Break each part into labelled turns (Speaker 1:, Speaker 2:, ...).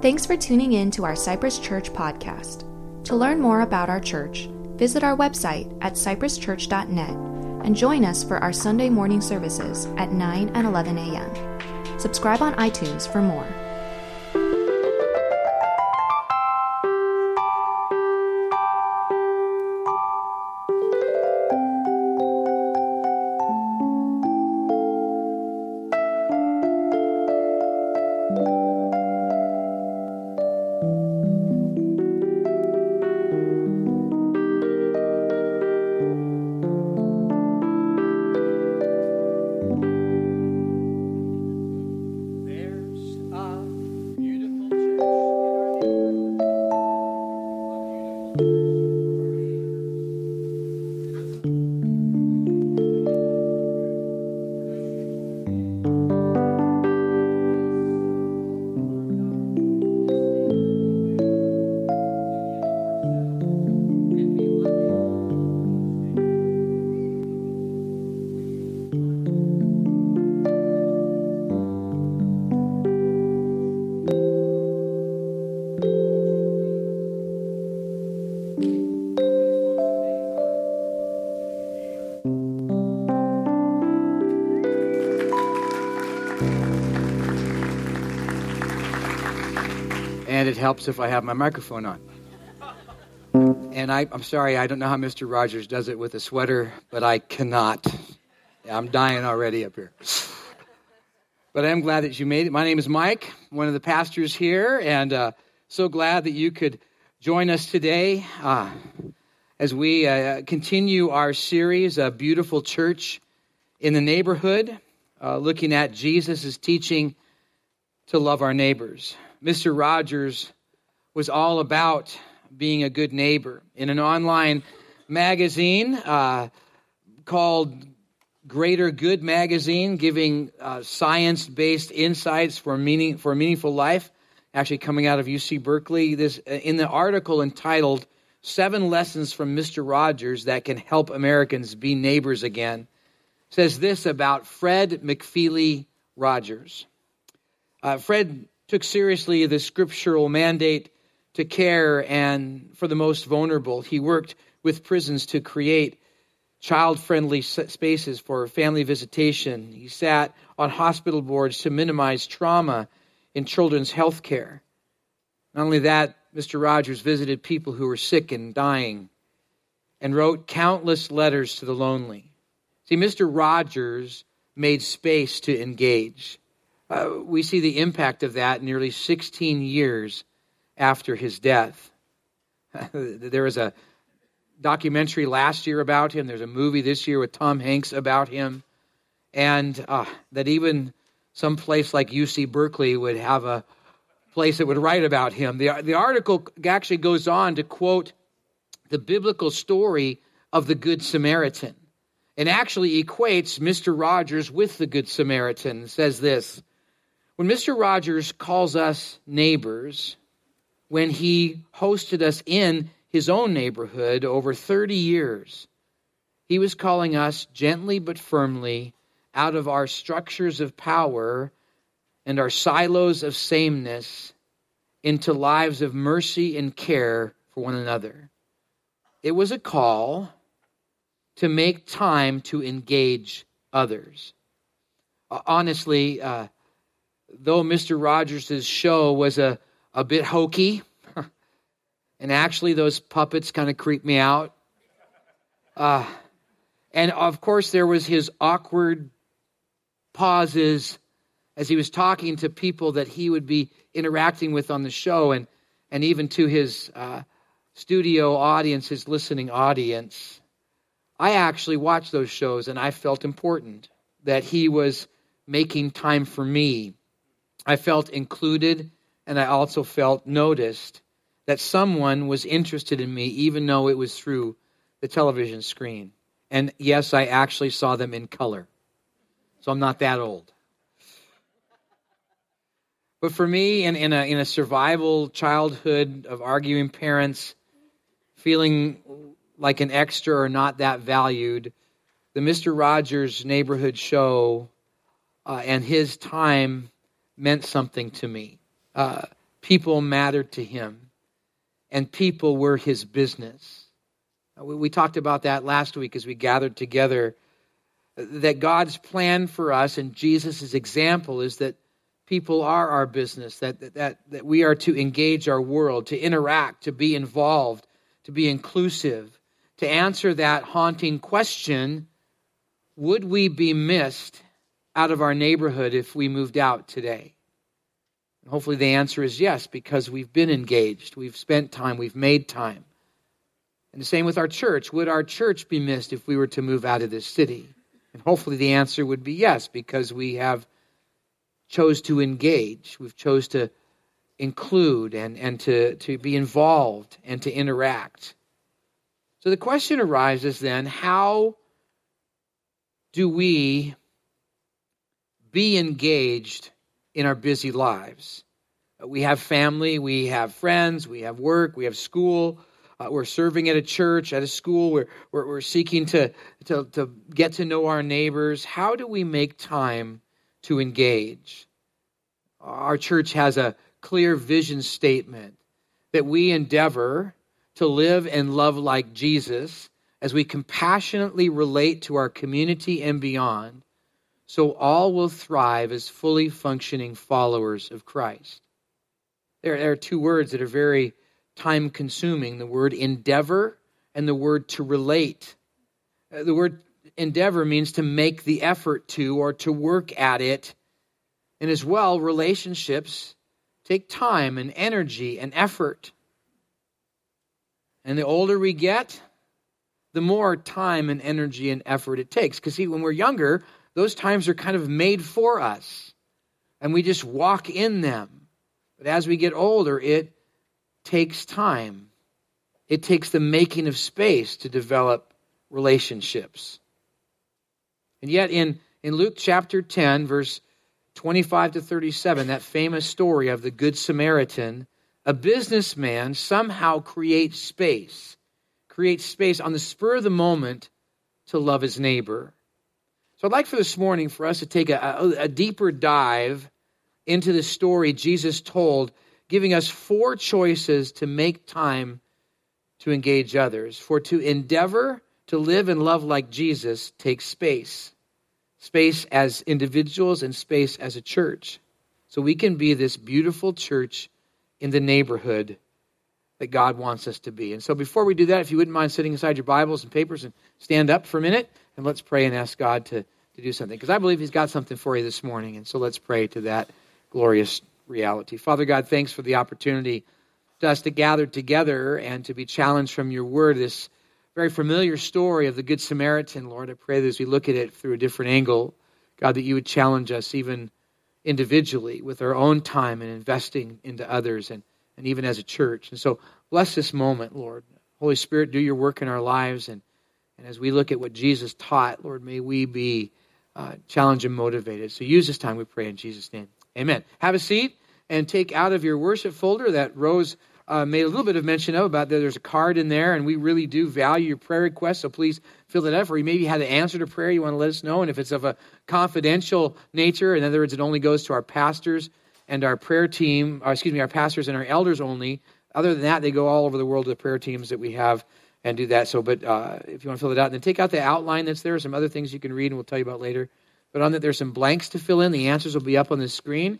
Speaker 1: Thanks for tuning in to our Cypress Church podcast. To learn more about our church, visit our website at cypresschurch.net and join us for our Sunday morning services at 9 and 11 a.m. Subscribe on iTunes for more.
Speaker 2: It helps if I have my microphone on. And I, am sorry, I don't know how Mr. Rogers does it with a sweater, but I cannot. I'm dying already up here. But I am glad that you made it. My name is Mike, one of the pastors here, and uh, so glad that you could join us today uh, as we uh, continue our series, A Beautiful Church in the Neighborhood, uh, looking at Jesus' teaching to love our neighbors. Mr. Rogers was all about being a good neighbor. In an online magazine uh, called Greater Good Magazine, giving uh, science based insights for, meaning, for a meaningful life, actually coming out of UC Berkeley. This, uh, in the article entitled Seven Lessons from Mr. Rogers That Can Help Americans Be Neighbors Again, says this about Fred McFeely Rogers. Uh, Fred took seriously the scriptural mandate to care and for the most vulnerable. He worked with prisons to create child friendly spaces for family visitation. He sat on hospital boards to minimize trauma in children's health care. Not only that, Mr. Rogers visited people who were sick and dying and wrote countless letters to the lonely. See, Mr. Rogers made space to engage. Uh, we see the impact of that nearly 16 years after his death. there was a documentary last year about him. There's a movie this year with Tom Hanks about him. And uh, that even some place like UC Berkeley would have a place that would write about him. The, the article actually goes on to quote the biblical story of the Good Samaritan and actually equates Mr. Rogers with the Good Samaritan. It says this when Mr. Rogers calls us neighbors, when he hosted us in his own neighborhood over 30 years, he was calling us gently but firmly out of our structures of power and our silos of sameness into lives of mercy and care for one another. It was a call to make time to engage others. Uh, honestly, uh, though Mr. Rogers' show was a, a bit hokey, and actually those puppets kind of creeped me out. Uh, and of course, there was his awkward pauses as he was talking to people that he would be interacting with on the show, and, and even to his uh, studio audience, his listening audience. I actually watched those shows, and I felt important that he was making time for me I felt included and I also felt noticed that someone was interested in me, even though it was through the television screen. And yes, I actually saw them in color. So I'm not that old. But for me, in, in, a, in a survival childhood of arguing parents, feeling like an extra or not that valued, the Mr. Rogers neighborhood show uh, and his time meant something to me. Uh, people mattered to him, and people were his business. We, we talked about that last week as we gathered together. That God's plan for us and Jesus' example is that people are our business, that, that, that we are to engage our world, to interact, to be involved, to be inclusive, to answer that haunting question would we be missed out of our neighborhood if we moved out today? And hopefully the answer is yes, because we've been engaged, we've spent time, we've made time. And the same with our church. Would our church be missed if we were to move out of this city? And hopefully the answer would be yes, because we have chose to engage. We've chose to include and, and to, to be involved and to interact. So the question arises then how do we be engaged in our busy lives? We have family, we have friends, we have work, we have school. Uh, we're serving at a church, at a school. We're, we're, we're seeking to, to, to get to know our neighbors. How do we make time to engage? Our church has a clear vision statement that we endeavor to live and love like Jesus as we compassionately relate to our community and beyond, so all will thrive as fully functioning followers of Christ. There, are two words that are very time consuming the word endeavor and the word to relate. Uh, the word endeavor means to make the effort to or to work at it. And as well, relationships take time and energy and effort. And the older we get, the more time and energy and effort it takes. Because, see, when we're younger, those times are kind of made for us, and we just walk in them. But as we get older, it takes time. It takes the making of space to develop relationships. And yet, in, in Luke chapter 10, verse 25 to 37, that famous story of the Good Samaritan, a businessman somehow creates space, creates space on the spur of the moment to love his neighbor. So I'd like for this morning for us to take a, a, a deeper dive into the story Jesus told, giving us four choices to make time to engage others. For to endeavor to live and love like Jesus takes space space as individuals and space as a church. So we can be this beautiful church in the neighborhood that God wants us to be. And so before we do that, if you wouldn't mind sitting aside your Bibles and papers and stand up for a minute and let's pray and ask God to, to do something. Because I believe He's got something for you this morning. And so let's pray to that glorious reality. Father God, thanks for the opportunity to us to gather together and to be challenged from your word, this very familiar story of the Good Samaritan, Lord. I pray that as we look at it through a different angle, God, that you would challenge us even individually with our own time and investing into others and, and even as a church. And so bless this moment, Lord. Holy Spirit, do your work in our lives. And, and as we look at what Jesus taught, Lord, may we be uh, challenged and motivated. So use this time, we pray in Jesus' name. Amen. Have a seat and take out of your worship folder that Rose uh, made a little bit of mention of about that there's a card in there, and we really do value your prayer requests. So please fill that out. Or you maybe had an answer to prayer you want to let us know, and if it's of a confidential nature, in other words, it only goes to our pastors and our prayer team, or excuse me, our pastors and our elders only. Other than that, they go all over the world to the prayer teams that we have and do that. So, but uh, if you want to fill it out, and then take out the outline that's there, some other things you can read, and we'll tell you about later. But on that, there's some blanks to fill in. The answers will be up on the screen.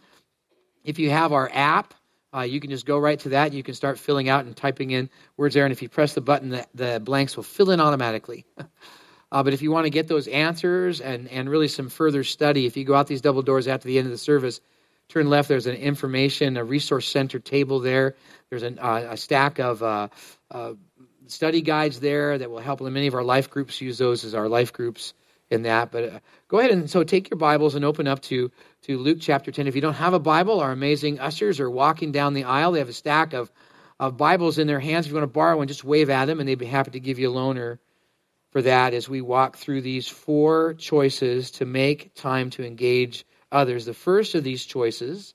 Speaker 2: If you have our app, uh, you can just go right to that. You can start filling out and typing in words there. And if you press the button, the, the blanks will fill in automatically. uh, but if you want to get those answers and, and really some further study, if you go out these double doors after the end of the service, turn left, there's an information, a resource center table there. There's an, uh, a stack of uh, uh, study guides there that will help. Many of our life groups use those as our life groups in that. But uh, go ahead and so take your Bibles and open up to, to Luke chapter 10. If you don't have a Bible, our amazing ushers are walking down the aisle. They have a stack of, of Bibles in their hands. If you want to borrow one, just wave at them, and they'd be happy to give you a loaner for that as we walk through these four choices to make time to engage others. The first of these choices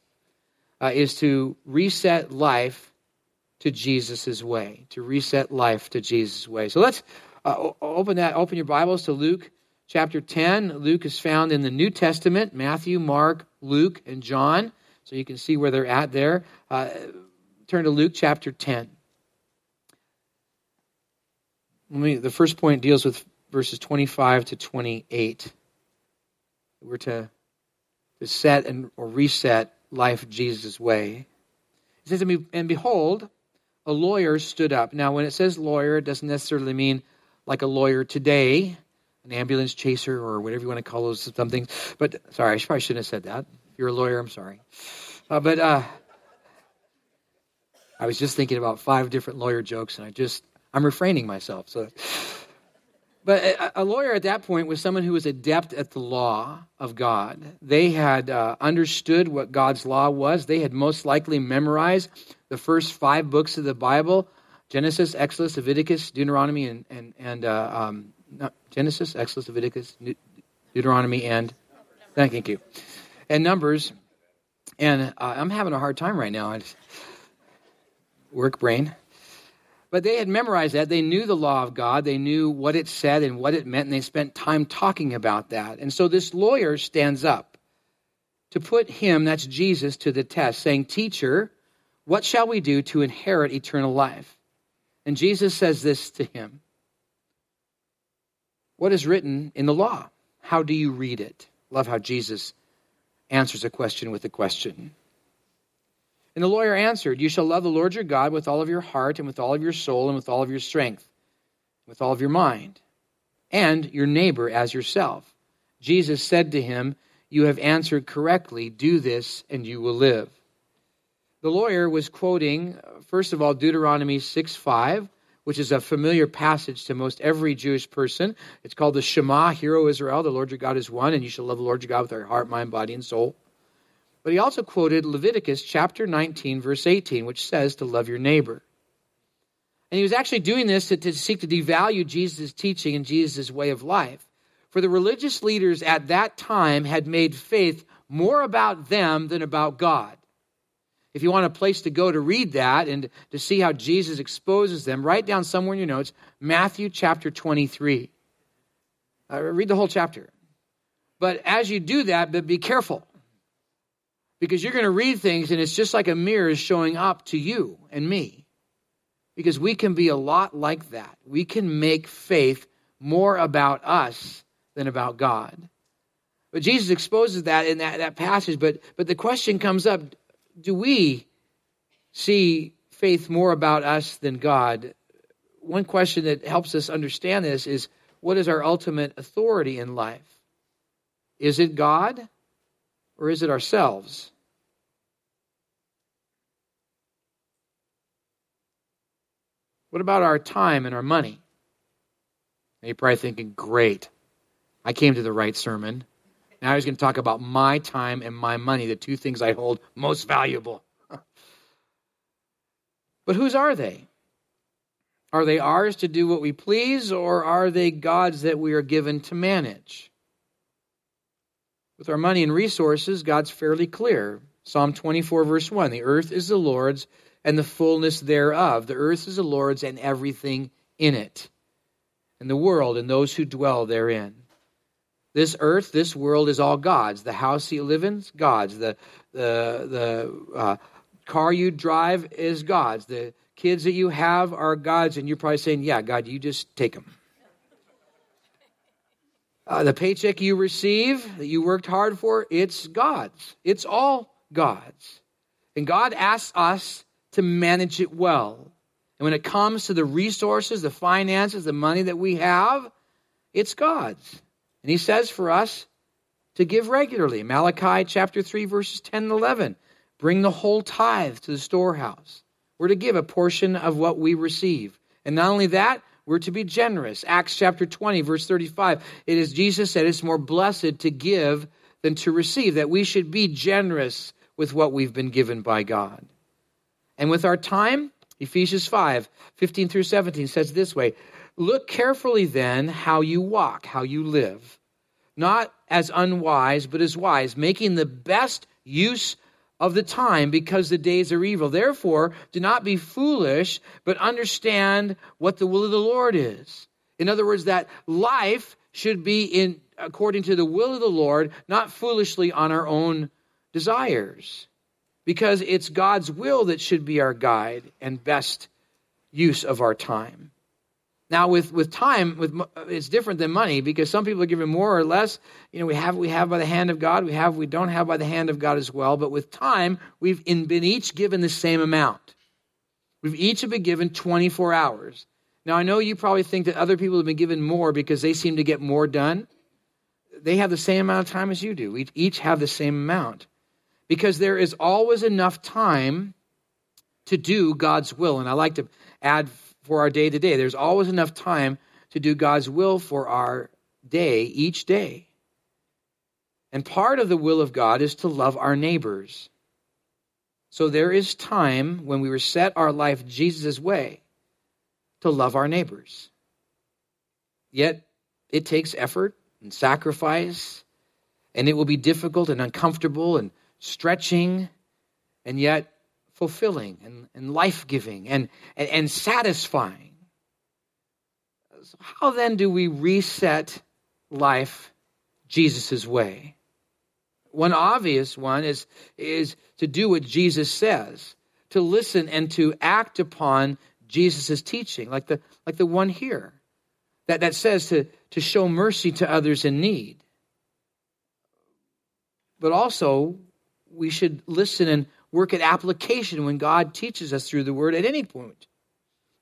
Speaker 2: uh, is to reset life to Jesus' way, to reset life to Jesus' way. So let's uh, open that. Open your Bibles to Luke chapter 10. Luke is found in the New Testament Matthew, Mark, Luke, and John. So you can see where they're at there. Uh, turn to Luke chapter 10. Me, the first point deals with verses 25 to 28. We're to, to set and or reset life Jesus' way. It says, and behold, a lawyer stood up. Now, when it says lawyer, it doesn't necessarily mean like a lawyer today, an ambulance chaser, or whatever you want to call those something. But sorry, I probably shouldn't have said that. If you're a lawyer, I'm sorry. Uh, but uh, I was just thinking about five different lawyer jokes, and I just I'm refraining myself. So, but a, a lawyer at that point was someone who was adept at the law of God. They had uh, understood what God's law was. They had most likely memorized the first five books of the Bible: Genesis, Exodus, Leviticus, Deuteronomy, and and and uh, um, Genesis, Exodus, Leviticus, Deuteronomy, and thank you, and Numbers. And uh, I'm having a hard time right now. I just, Work brain. But they had memorized that. They knew the law of God. They knew what it said and what it meant, and they spent time talking about that. And so this lawyer stands up to put him, that's Jesus, to the test, saying, Teacher, what shall we do to inherit eternal life? And Jesus says this to him What is written in the law? How do you read it? Love how Jesus answers a question with a question. And the lawyer answered, You shall love the Lord your God with all of your heart, and with all of your soul, and with all of your strength, with all of your mind, and your neighbor as yourself. Jesus said to him, You have answered correctly. Do this, and you will live. The lawyer was quoting, uh, first of all, Deuteronomy 6 5, which is a familiar passage to most every Jewish person. It's called the Shema, Hear, O Israel, the Lord your God is one, and you shall love the Lord your God with your heart, mind, body, and soul. But he also quoted Leviticus chapter 19, verse 18, which says to love your neighbor. And he was actually doing this to, to seek to devalue Jesus' teaching and Jesus' way of life. For the religious leaders at that time had made faith more about them than about God. If you want a place to go to read that and to see how Jesus exposes them, write down somewhere in your notes Matthew chapter 23. Uh, read the whole chapter. But as you do that, but be careful because you're going to read things and it's just like a mirror is showing up to you and me. Because we can be a lot like that. We can make faith more about us than about God. But Jesus exposes that in that, that passage. But, but the question comes up do we see faith more about us than God? One question that helps us understand this is what is our ultimate authority in life? Is it God or is it ourselves? What about our time and our money? Now you're probably thinking, great, I came to the right sermon. Now he's going to talk about my time and my money, the two things I hold most valuable. but whose are they? Are they ours to do what we please, or are they God's that we are given to manage? With our money and resources, God's fairly clear. Psalm 24, verse 1 The earth is the Lord's and the fullness thereof. The earth is the Lord's and everything in it, and the world and those who dwell therein. This earth, this world is all God's. The house you live in God's. The, the, the uh, car you drive is God's. The kids that you have are God's. And you're probably saying, Yeah, God, you just take them. Uh, the paycheck you receive that you worked hard for, it's God's. It's all God's. And God asks us to manage it well. And when it comes to the resources, the finances, the money that we have, it's God's. And He says for us to give regularly. Malachi chapter 3, verses 10 and 11. Bring the whole tithe to the storehouse. We're to give a portion of what we receive. And not only that, we're to be generous. Acts chapter 20, verse 35. It is Jesus said it's more blessed to give than to receive, that we should be generous with what we've been given by God. And with our time, Ephesians 5 15 through 17 says this way Look carefully then how you walk, how you live, not as unwise, but as wise, making the best use of the time because the days are evil. Therefore, do not be foolish, but understand what the will of the Lord is. In other words, that life should be in according to the will of the Lord, not foolishly on our own desires. because it's God's will that should be our guide and best use of our time. Now, with, with time, with it's different than money because some people are given more or less. You know, we have we have by the hand of God, we have we don't have by the hand of God as well. But with time, we've in, been each given the same amount. We've each been given 24 hours. Now, I know you probably think that other people have been given more because they seem to get more done. They have the same amount of time as you do. We each have the same amount because there is always enough time to do God's will. And I like to add for our day to day, there's always enough time to do God's will for our day each day. And part of the will of God is to love our neighbors. So there is time when we reset our life Jesus' way to love our neighbors. Yet it takes effort and sacrifice, and it will be difficult and uncomfortable and stretching, and yet fulfilling and, and life giving and, and, and satisfying. So how then do we reset life Jesus' way? One obvious one is, is to do what Jesus says, to listen and to act upon Jesus' teaching, like the, like the one here that, that says to, to show mercy to others in need. But also, we should listen and work at application when God teaches us through the word at any point.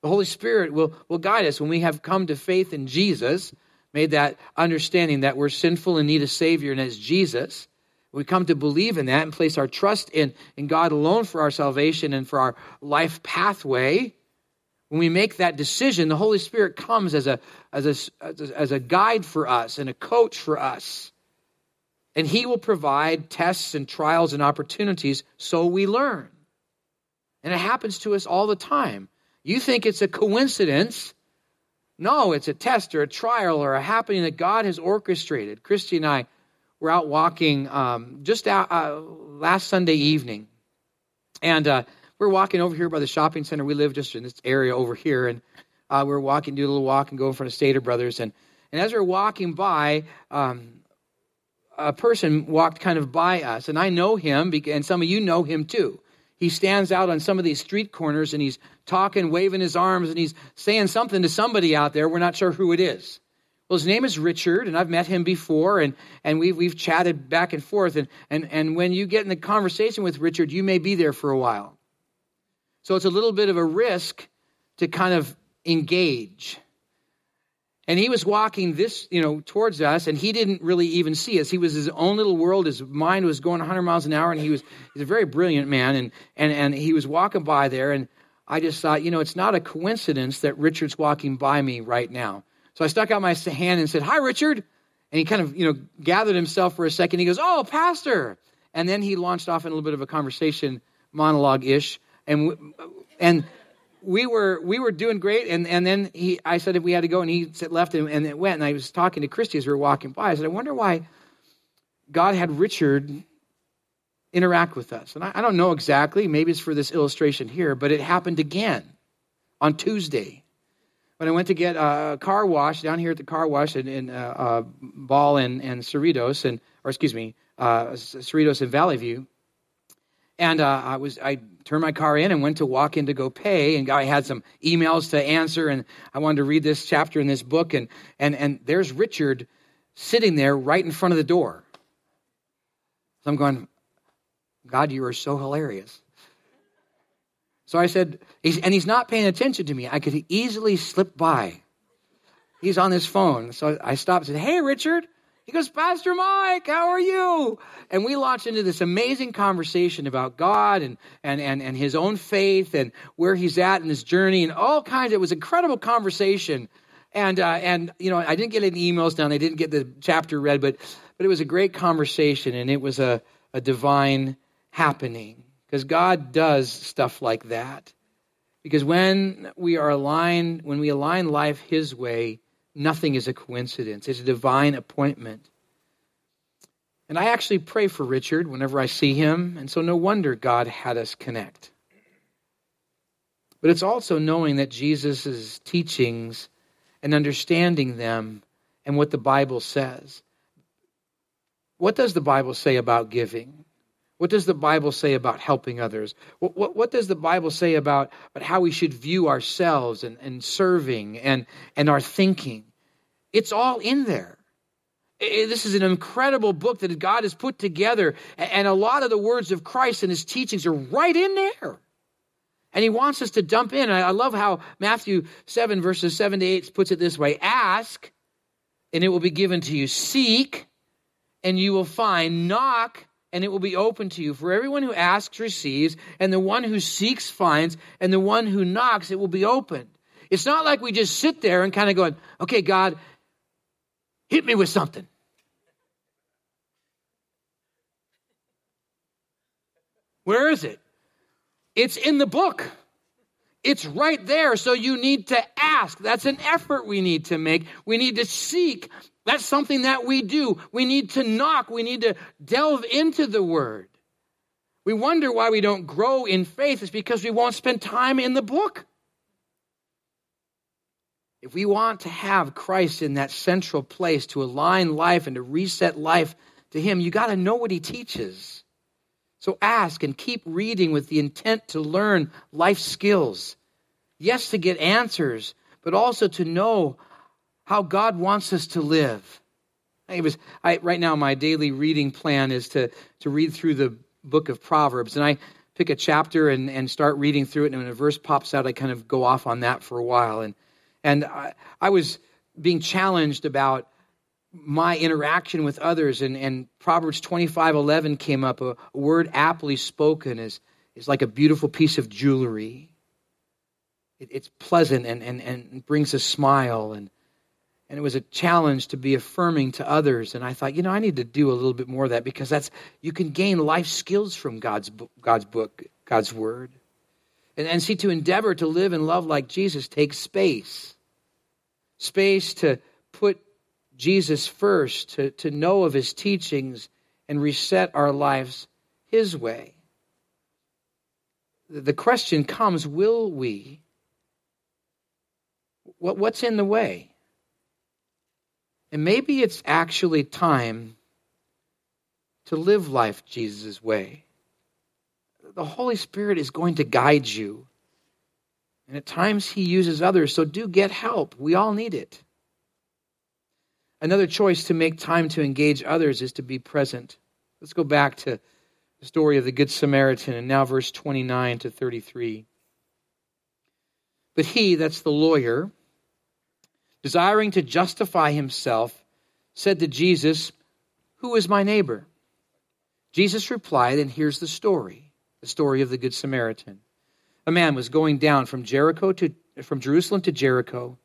Speaker 2: The Holy Spirit will, will guide us when we have come to faith in Jesus, made that understanding that we're sinful and need a Savior, and as Jesus, we come to believe in that and place our trust in, in God alone for our salvation and for our life pathway. When we make that decision, the Holy Spirit comes as a, as a, as a guide for us and a coach for us and He will provide tests and trials and opportunities so we learn. And it happens to us all the time. You think it's a coincidence. No, it's a test or a trial or a happening that God has orchestrated. Christy and I were out walking um, just out, uh, last Sunday evening. And uh, we're walking over here by the shopping center. We live just in this area over here. And uh, we're walking, do a little walk and go in front of Stater Brothers. And, and as we're walking by, um, a person walked kind of by us, and I know him, and some of you know him too. He stands out on some of these street corners and he's talking, waving his arms, and he's saying something to somebody out there. We're not sure who it is. Well, his name is Richard, and I've met him before, and, and we've, we've chatted back and forth. And, and, and when you get in the conversation with Richard, you may be there for a while. So it's a little bit of a risk to kind of engage. And he was walking this, you know, towards us, and he didn't really even see us. He was his own little world. His mind was going 100 miles an hour, and he was he's a very brilliant man. And and and he was walking by there, and I just thought, you know, it's not a coincidence that Richard's walking by me right now. So I stuck out my hand and said, "Hi, Richard." And he kind of, you know, gathered himself for a second. He goes, "Oh, pastor," and then he launched off in a little bit of a conversation, monologue ish, and and we were we were doing great, and, and then he I said if we had to go, and he said left, and, and it went. And I was talking to Christy as we were walking by. I said, I wonder why God had Richard interact with us. And I, I don't know exactly. Maybe it's for this illustration here, but it happened again on Tuesday when I went to get a car wash down here at the car wash in, in uh, uh, Ball and, and Cerritos, and or excuse me, uh, Cerritos and Valley View. And I was I turned my car in and went to walk in to go pay, and I had some emails to answer, and I wanted to read this chapter in this book, and and and there's Richard sitting there right in front of the door. So I'm going, God, you are so hilarious. So I said, and he's not paying attention to me. I could easily slip by. He's on his phone. So I stopped and said, Hey, Richard. He goes, Pastor Mike, how are you? And we launched into this amazing conversation about God and, and, and, and his own faith and where he's at in his journey and all kinds. It was incredible conversation. And, uh, and you know, I didn't get any emails down. I didn't get the chapter read, but, but it was a great conversation and it was a, a divine happening because God does stuff like that. Because when we are aligned, when we align life his way, Nothing is a coincidence, it's a divine appointment. And I actually pray for Richard whenever I see him, and so no wonder God had us connect. But it's also knowing that Jesus' teachings and understanding them and what the Bible says. What does the Bible say about giving? What does the Bible say about helping others? What, what, what, does the Bible say about, about how we should view ourselves and, and serving and, and our thinking? It's all in there. This is an incredible book that God has put together, and a lot of the words of Christ and his teachings are right in there. And he wants us to dump in. I love how Matthew 7, verses 7 to 8 puts it this way Ask, and it will be given to you. Seek, and you will find. Knock, and it will be open to you. For everyone who asks receives, and the one who seeks finds, and the one who knocks it will be opened. It's not like we just sit there and kind of going, okay, God, hit me with something. Where is it? It's in the book. It's right there. So you need to ask. That's an effort we need to make. We need to seek. That's something that we do. We need to knock. We need to delve into the word. We wonder why we don't grow in faith. It's because we won't spend time in the book. If we want to have Christ in that central place to align life and to reset life to Him, you got to know what He teaches. So ask and keep reading with the intent to learn life skills. Yes, to get answers, but also to know how God wants us to live. I was, I, right now, my daily reading plan is to, to read through the book of Proverbs. And I pick a chapter and, and start reading through it. And when a verse pops out, I kind of go off on that for a while. And, and I, I was being challenged about my interaction with others. And, and Proverbs 25 11 came up. A, word aptly spoken is, is like a beautiful piece of jewelry. It, it's pleasant and, and, and brings a smile. And and it was a challenge to be affirming to others. And i thought you know i need to do a little bit more of that because that's you can gain life skills from god's god's book god's word. And, and see to endeavor to live and love like jesus takes space. Space to put jesus first to, to know of his teachings and reset our lives his way. The question comes will we? What, what's in the way and maybe it's actually time to live life Jesus' way. The Holy Spirit is going to guide you. And at times he uses others, so do get help. We all need it. Another choice to make time to engage others is to be present. Let's go back to the story of the Good Samaritan and now verse 29 to 33. But he, that's the lawyer, desiring to justify himself, said to Jesus, Who is my neighbor? Jesus replied, and here's the story the story of the Good Samaritan. A man was going down from Jericho to from Jerusalem to Jericho.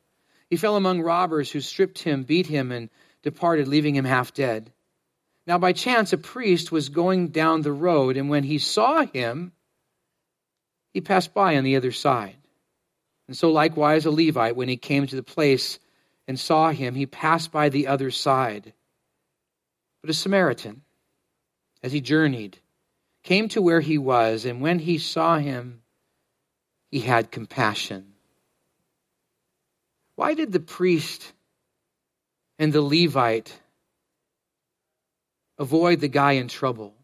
Speaker 2: He fell among robbers who stripped him, beat him, and departed, leaving him half dead. Now, by chance, a priest was going down the road, and when he saw him, he passed by on the other side. And so, likewise, a Levite, when he came to the place and saw him, he passed by the other side. But a Samaritan, as he journeyed, came to where he was, and when he saw him, he had compassion. Why did the priest and the Levite avoid the guy in trouble?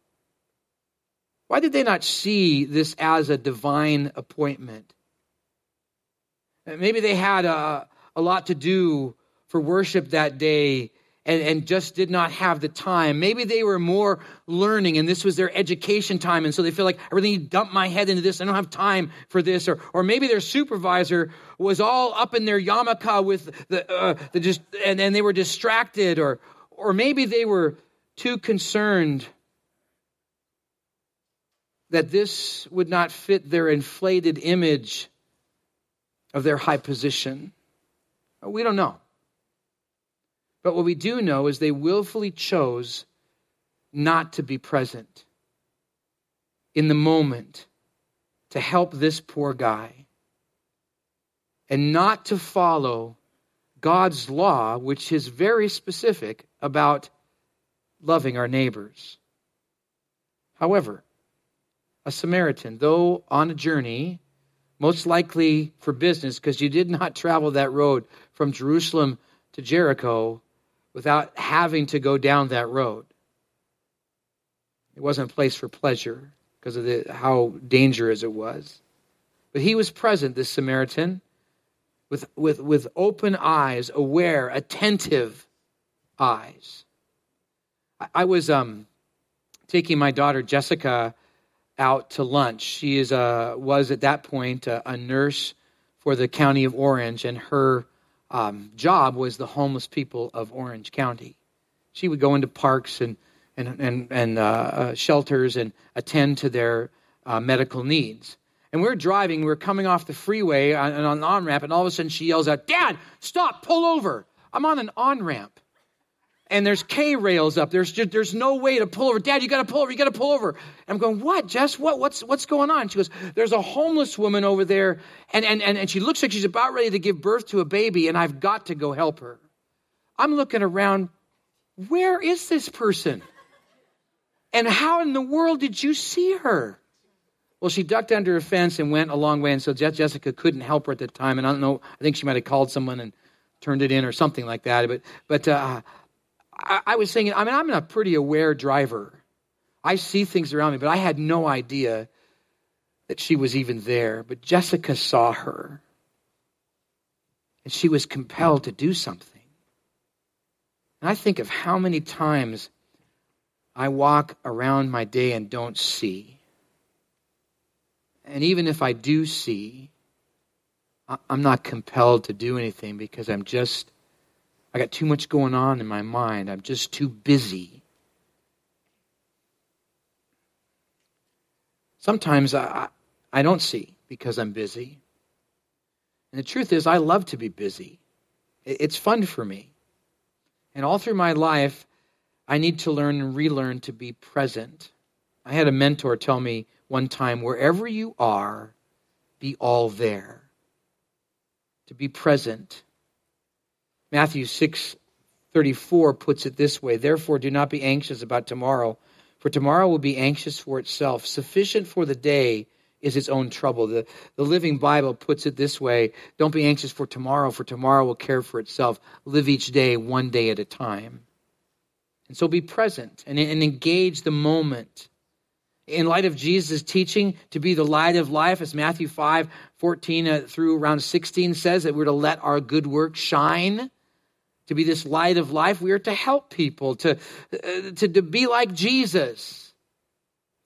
Speaker 2: Why did they not see this as a divine appointment? Maybe they had a, a lot to do for worship that day and, and just did not have the time. Maybe they were more learning and this was their education time. And so they feel like I really need to dump my head into this. I don't have time for this. Or, or maybe their supervisor was all up in their yarmulke with the, uh, the just, and, and they were distracted. Or, or maybe they were too concerned that this would not fit their inflated image of their high position. We don't know. But what we do know is they willfully chose not to be present in the moment to help this poor guy and not to follow God's law, which is very specific about loving our neighbors. However, a Samaritan, though on a journey, most likely for business, because you did not travel that road from Jerusalem to Jericho without having to go down that road. It wasn't a place for pleasure because of the, how dangerous it was. But he was present, this Samaritan, with, with, with open eyes, aware, attentive eyes. I, I was um, taking my daughter Jessica out to lunch. She is a, was at that point a, a nurse for the county of Orange, and her um, job was the homeless people of Orange County. She would go into parks and and and, and uh, uh, shelters and attend to their uh, medical needs. And we are driving, we are coming off the freeway on, on an on ramp, and all of a sudden she yells out, "Dad, stop! Pull over! I'm on an on ramp." And there's K rails up. There's just, there's no way to pull over. Dad, you got to pull over. You got to pull over. And I'm going, what, Jess? What? What's what's going on? She goes, there's a homeless woman over there, and and and, and she looks like she's about ready to give birth to a baby, and I've got to go help her. I'm looking around. Where is this person? And how in the world did you see her? Well, she ducked under a fence and went a long way, and so Jessica couldn't help her at the time. And I don't know. I think she might have called someone and turned it in or something like that. But but. Uh, I, I was thinking, I mean, I'm a pretty aware driver. I see things around me, but I had no idea that she was even there. But Jessica saw her, and she was compelled to do something. And I think of how many times I walk around my day and don't see. And even if I do see, I'm not compelled to do anything because I'm just I got too much going on in my mind. I'm just too busy. Sometimes I, I don't see because I'm busy. And the truth is, I love to be busy. It's fun for me. And all through my life, I need to learn and relearn to be present. I had a mentor tell me one time wherever you are, be all there. To be present Matthew 6:34 puts it this way Therefore, do not be anxious about tomorrow, for tomorrow will be anxious for itself. Sufficient for the day is its own trouble. The, the Living Bible puts it this way Don't be anxious for tomorrow, for tomorrow will care for itself. Live each day one day at a time. And so be present and, and engage the moment. In light of Jesus' teaching to be the light of life, as Matthew 5 14 uh, through around 16 says, that we're to let our good work shine to be this light of life. We are to help people, to, uh, to, to be like Jesus,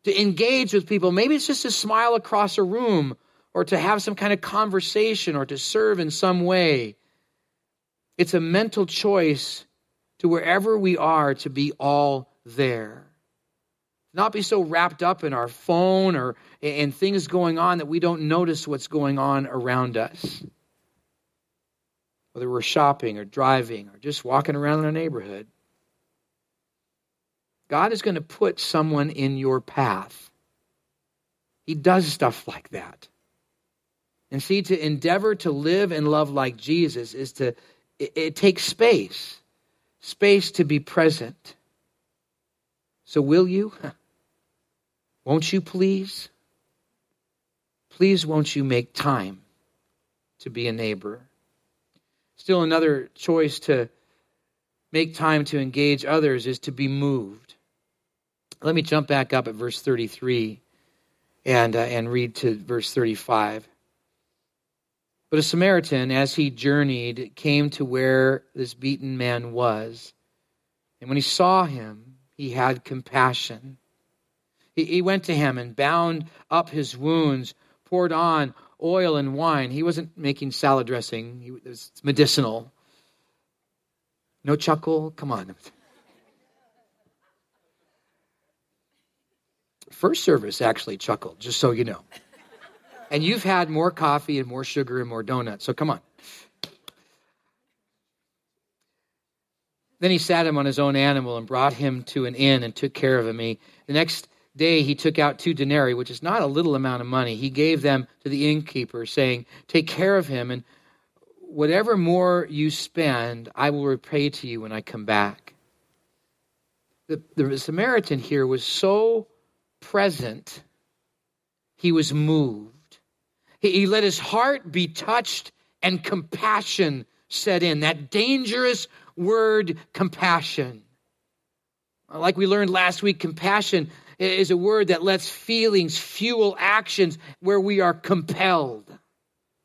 Speaker 2: to engage with people. Maybe it's just to smile across a room or to have some kind of conversation or to serve in some way. It's a mental choice to wherever we are to be all there. Not be so wrapped up in our phone or in things going on that we don't notice what's going on around us whether we're shopping or driving or just walking around in a neighborhood, God is going to put someone in your path. He does stuff like that. And see, to endeavor to live and love like Jesus is to, it, it takes space, space to be present. So, will you? Won't you please? Please, won't you make time to be a neighbor? Still, another choice to make time to engage others is to be moved. Let me jump back up at verse 33 and, uh, and read to verse 35. But a Samaritan, as he journeyed, came to where this beaten man was. And when he saw him, he had compassion. He, he went to him and bound up his wounds, poured on oil and wine. He wasn't making salad dressing, he, was medicinal. No chuckle? Come on. First service actually chuckled, just so you know. And you've had more coffee and more sugar and more donuts, so come on. Then he sat him on his own animal and brought him to an inn and took care of him. He, the next day he took out two denarii, which is not a little amount of money. He gave them to the innkeeper, saying, Take care of him, and whatever more you spend, I will repay to you when I come back. The, the Samaritan here was so present, he was moved. He, he let his heart be touched, and compassion set in. That dangerous word, compassion. Like we learned last week, compassion is a word that lets feelings fuel actions where we are compelled,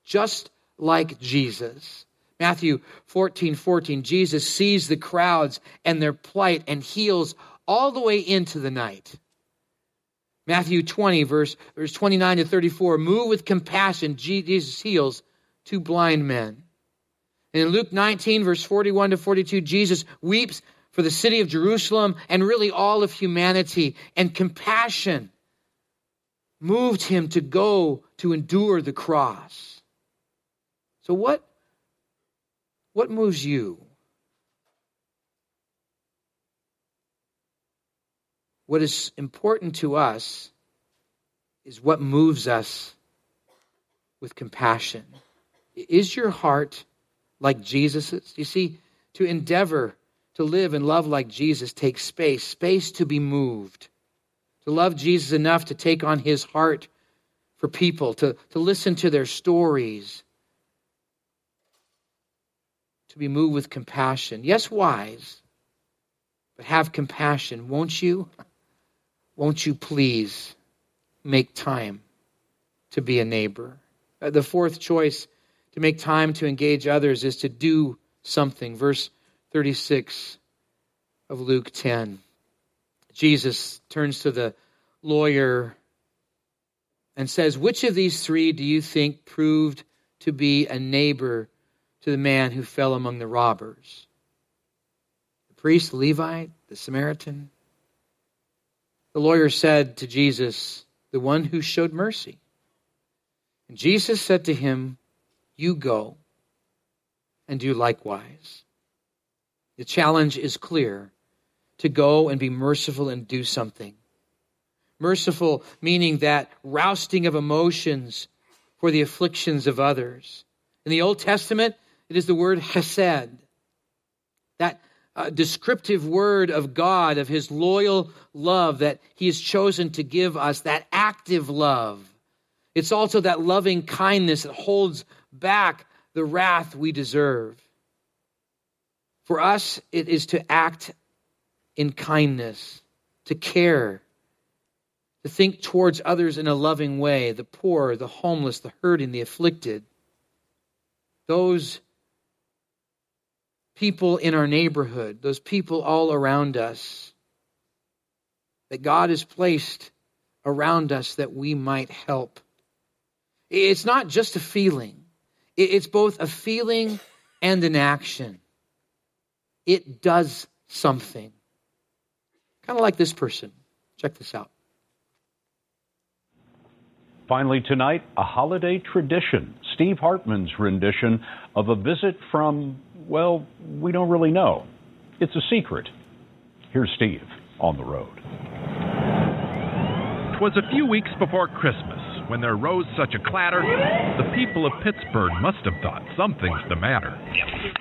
Speaker 2: just like Jesus. Matthew 14 14, Jesus sees the crowds and their plight and heals all the way into the night. Matthew 20, verse, verse 29 to 34, move with compassion, Jesus heals two blind men. And in Luke 19, verse 41 to 42, Jesus weeps for the city of Jerusalem and really all of humanity. And compassion moved him to go to endure the cross. So, what, what moves you? What is important to us is what moves us with compassion. Is your heart like Jesus's? You see, to endeavor to live and love like Jesus takes space, space to be moved. To love Jesus enough to take on his heart for people, to, to listen to their stories, to be moved with compassion. Yes, wise, but have compassion. Won't you? Won't you please make time to be a neighbor? Uh, the fourth choice to make time to engage others is to do something. Verse 36 of Luke 10. Jesus turns to the lawyer and says, Which of these three do you think proved to be a neighbor to the man who fell among the robbers? The priest, the Levite, the Samaritan? The lawyer said to Jesus, The one who showed mercy. And Jesus said to him, You go and do likewise. The challenge is clear to go and be merciful and do something. Merciful meaning that rousting of emotions for the afflictions of others. In the Old Testament, it is the word hesed. That uh, descriptive word of God, of his loyal love that he has chosen to give us, that active love. It's also that loving kindness that holds back the wrath we deserve. For us, it is to act in kindness, to care, to think towards others in a loving way the poor, the homeless, the hurting, the afflicted. Those people in our neighborhood, those people all around us, that God has placed around us that we might help. It's not just a feeling, it's both a feeling and an action. It does something. Kind of like this person. Check this out.
Speaker 3: Finally, tonight, a holiday tradition. Steve Hartman's rendition of a visit from well, we don't really know. It's a secret. Here's Steve on the road.
Speaker 4: Twas a few weeks before Christmas when there rose such a clatter, the people of Pittsburgh must have thought something's the matter.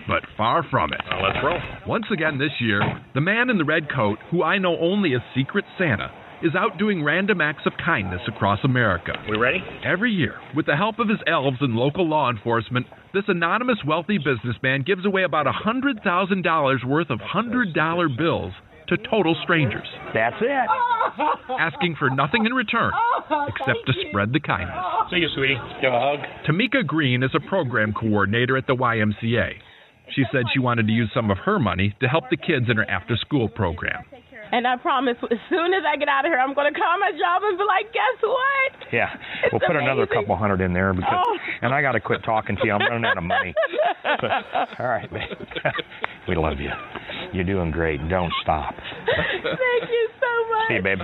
Speaker 4: But far from it.
Speaker 5: Well, let's roll.
Speaker 4: Once again this year, the man in the red coat, who I know only as Secret Santa, is out doing random acts of kindness across America.
Speaker 5: We ready?
Speaker 4: Every year, with the help of his elves and local law enforcement, this anonymous wealthy businessman gives away about $100,000 worth of $100 bills to total strangers.
Speaker 5: That's it.
Speaker 4: Asking for nothing in return except to spread the kindness.
Speaker 5: See you, sweetie. Give a hug.
Speaker 4: Tamika Green is a program coordinator at the YMCA. She said she wanted to use some of her money to help the kids in her after school program.
Speaker 6: And I promise, as soon as I get out of here, I'm going to call my job and be like, guess what?
Speaker 5: Yeah,
Speaker 6: It's
Speaker 5: we'll put another couple hundred in there because,
Speaker 6: Oh.
Speaker 5: and I got to quit talking to you. I'm running out of money. All right, babe. we love you. You're doing great. Don't stop.
Speaker 6: Thank you so much.
Speaker 5: See you, babe.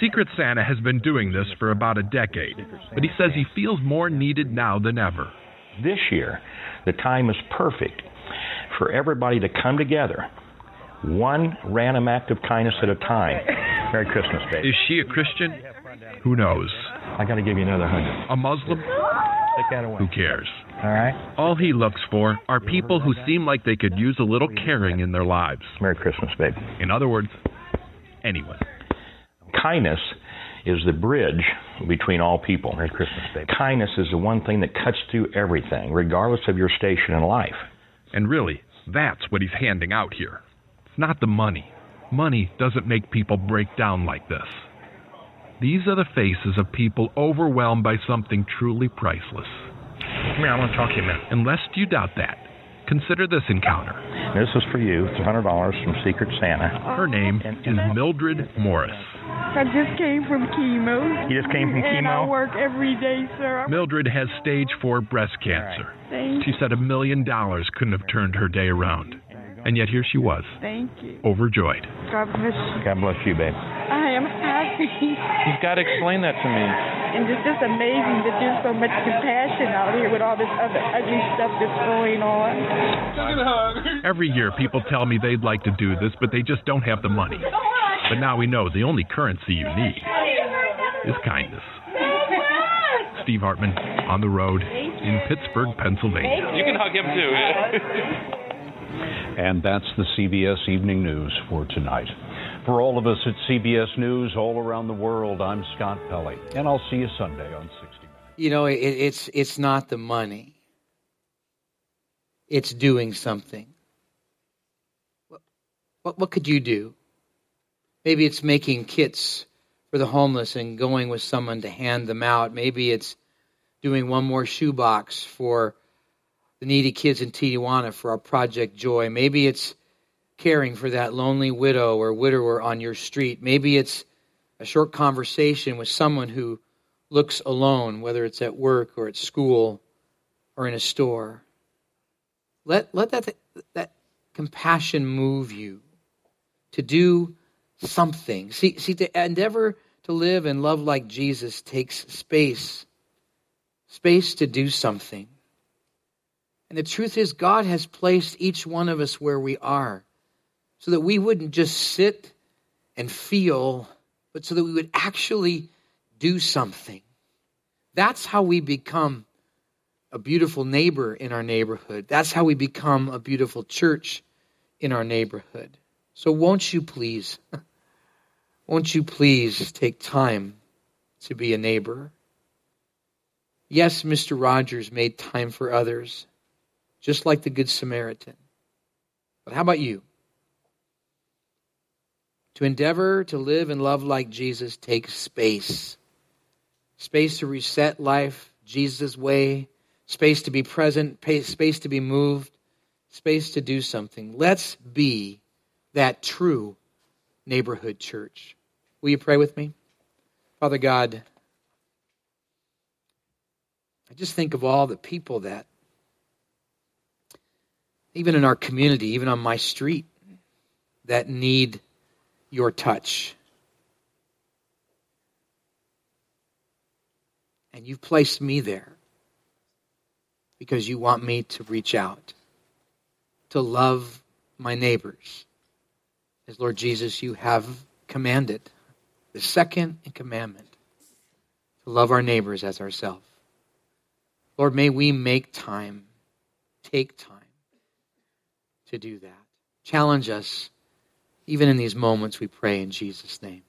Speaker 4: Secret Santa has been doing this for about a decade, but he says he feels more needed now than ever.
Speaker 5: This year, the time is perfect for everybody to come together, one random act of kindness at a time. Merry Christmas, baby.
Speaker 4: Is she a Christian? Who knows?
Speaker 5: I got to give you another hundred.
Speaker 4: A Muslim?
Speaker 5: Take that away.
Speaker 4: Who cares?
Speaker 5: All right.
Speaker 4: All he looks for are people who seem like they could use a little caring in their lives.
Speaker 5: Merry Christmas, baby.
Speaker 4: In other words, anyone.
Speaker 5: Kindness is the bridge between all people. Merry Christmas, babe. Kindness is the one thing that cuts through everything, regardless of your station in life.
Speaker 4: And really, that's what he's handing out here. It's not the money, Money doesn't make people break down like this. These are the faces of people overwhelmed by something truly priceless.
Speaker 5: Come here, I want to talk to you a minute.
Speaker 4: And you doubt that, consider this encounter.
Speaker 5: This is for you. It's $100 from Secret Santa.
Speaker 4: Her name is Mildred Morris.
Speaker 6: I just came from chemo.
Speaker 5: You just came from chemo?
Speaker 6: And I
Speaker 5: chemo?
Speaker 6: work every day, sir.
Speaker 4: Mildred has stage 4 breast cancer.
Speaker 6: Thank
Speaker 4: She said a million dollars couldn't have turned her day around. And yet here she was,
Speaker 6: Thank you.
Speaker 4: overjoyed.
Speaker 6: God bless you.
Speaker 5: God bless you, babe.
Speaker 6: I am happy.
Speaker 7: You've got to explain that to me.
Speaker 6: And it's just amazing that there's so much compassion out here with all this other ugly stuff that's going on.
Speaker 4: Every year people tell me they'd like to do this, but they just don't have the money. But now we know the only currency you need is kindness. Steve Hartman on the road in Pittsburgh, Pennsylvania.
Speaker 7: You can hug him too.
Speaker 3: And that's the CBS Evening News for tonight. For all of us at CBS News all around the world, I'm Scott Pelley, and I'll see you Sunday on 60 Minutes.
Speaker 2: You know, it, it's it's not the money. It's doing something. What, what what could you do? Maybe it's making kits for the homeless and going with someone to hand them out. Maybe it's doing one more shoebox for the needy kids in Tijuana for our Project Joy. Maybe it's caring for that lonely widow or widower on your street. Maybe it's a short conversation with someone who looks alone, whether it's at work or at school or in a store. Let, let that, that compassion move you to do something. See, see, to endeavor to live and love like Jesus takes space, space to do something. And the truth is, God has placed each one of us where we are so that we wouldn't just sit and feel, but so that we would actually do something. That's how we become a beautiful neighbor in our neighborhood. That's how we become a beautiful church in our neighborhood. So, won't you please, won't you please take time to be a neighbor? Yes, Mr. Rogers made time for others, just like the Good Samaritan. But how about you? To endeavor to live and love like Jesus takes space. Space to reset life Jesus' way, space to be present, space to be moved, space to do something. Let's be that true neighborhood church. Will you pray with me? Father God, I just think of all the people that, even in our community, even on my street, that need your touch. And you've placed me there because you want me to reach out, to love my neighbors. As Lord Jesus, you have commanded the second commandment to love our neighbors as ourselves. Lord, may we make time, take time to do that. Challenge us, even in these moments, we pray in Jesus' name.